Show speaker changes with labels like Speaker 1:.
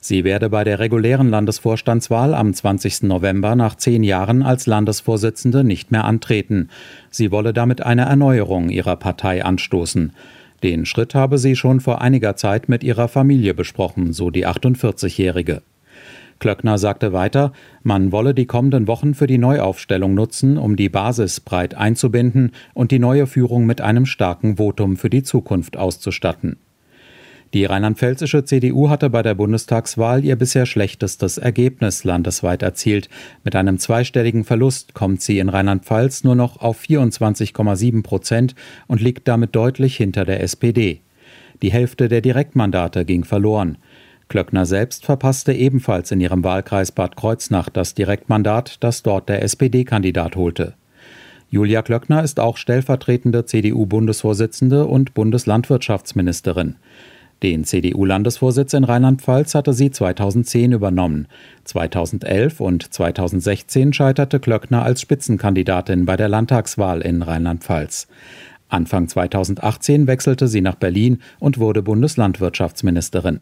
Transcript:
Speaker 1: Sie werde bei der regulären Landesvorstandswahl am 20. November nach zehn Jahren als Landesvorsitzende nicht mehr antreten. Sie wolle damit eine Erneuerung ihrer Partei anstoßen. Den Schritt habe sie schon vor einiger Zeit mit ihrer Familie besprochen, so die 48-Jährige. Klöckner sagte weiter, man wolle die kommenden Wochen für die Neuaufstellung nutzen, um die Basis breit einzubinden und die neue Führung mit einem starken Votum für die Zukunft auszustatten. Die rheinland-pfälzische CDU hatte bei der Bundestagswahl ihr bisher schlechtestes Ergebnis landesweit erzielt. Mit einem zweistelligen Verlust kommt sie in Rheinland-Pfalz nur noch auf 24,7 Prozent und liegt damit deutlich hinter der SPD. Die Hälfte der Direktmandate ging verloren. Klöckner selbst verpasste ebenfalls in ihrem Wahlkreis Bad Kreuznach das Direktmandat, das dort der SPD-Kandidat holte. Julia Klöckner ist auch stellvertretende CDU-Bundesvorsitzende und Bundeslandwirtschaftsministerin. Den CDU-Landesvorsitz in Rheinland-Pfalz hatte sie 2010 übernommen. 2011 und 2016 scheiterte Klöckner als Spitzenkandidatin bei der Landtagswahl in Rheinland-Pfalz. Anfang 2018 wechselte sie nach Berlin und wurde Bundeslandwirtschaftsministerin.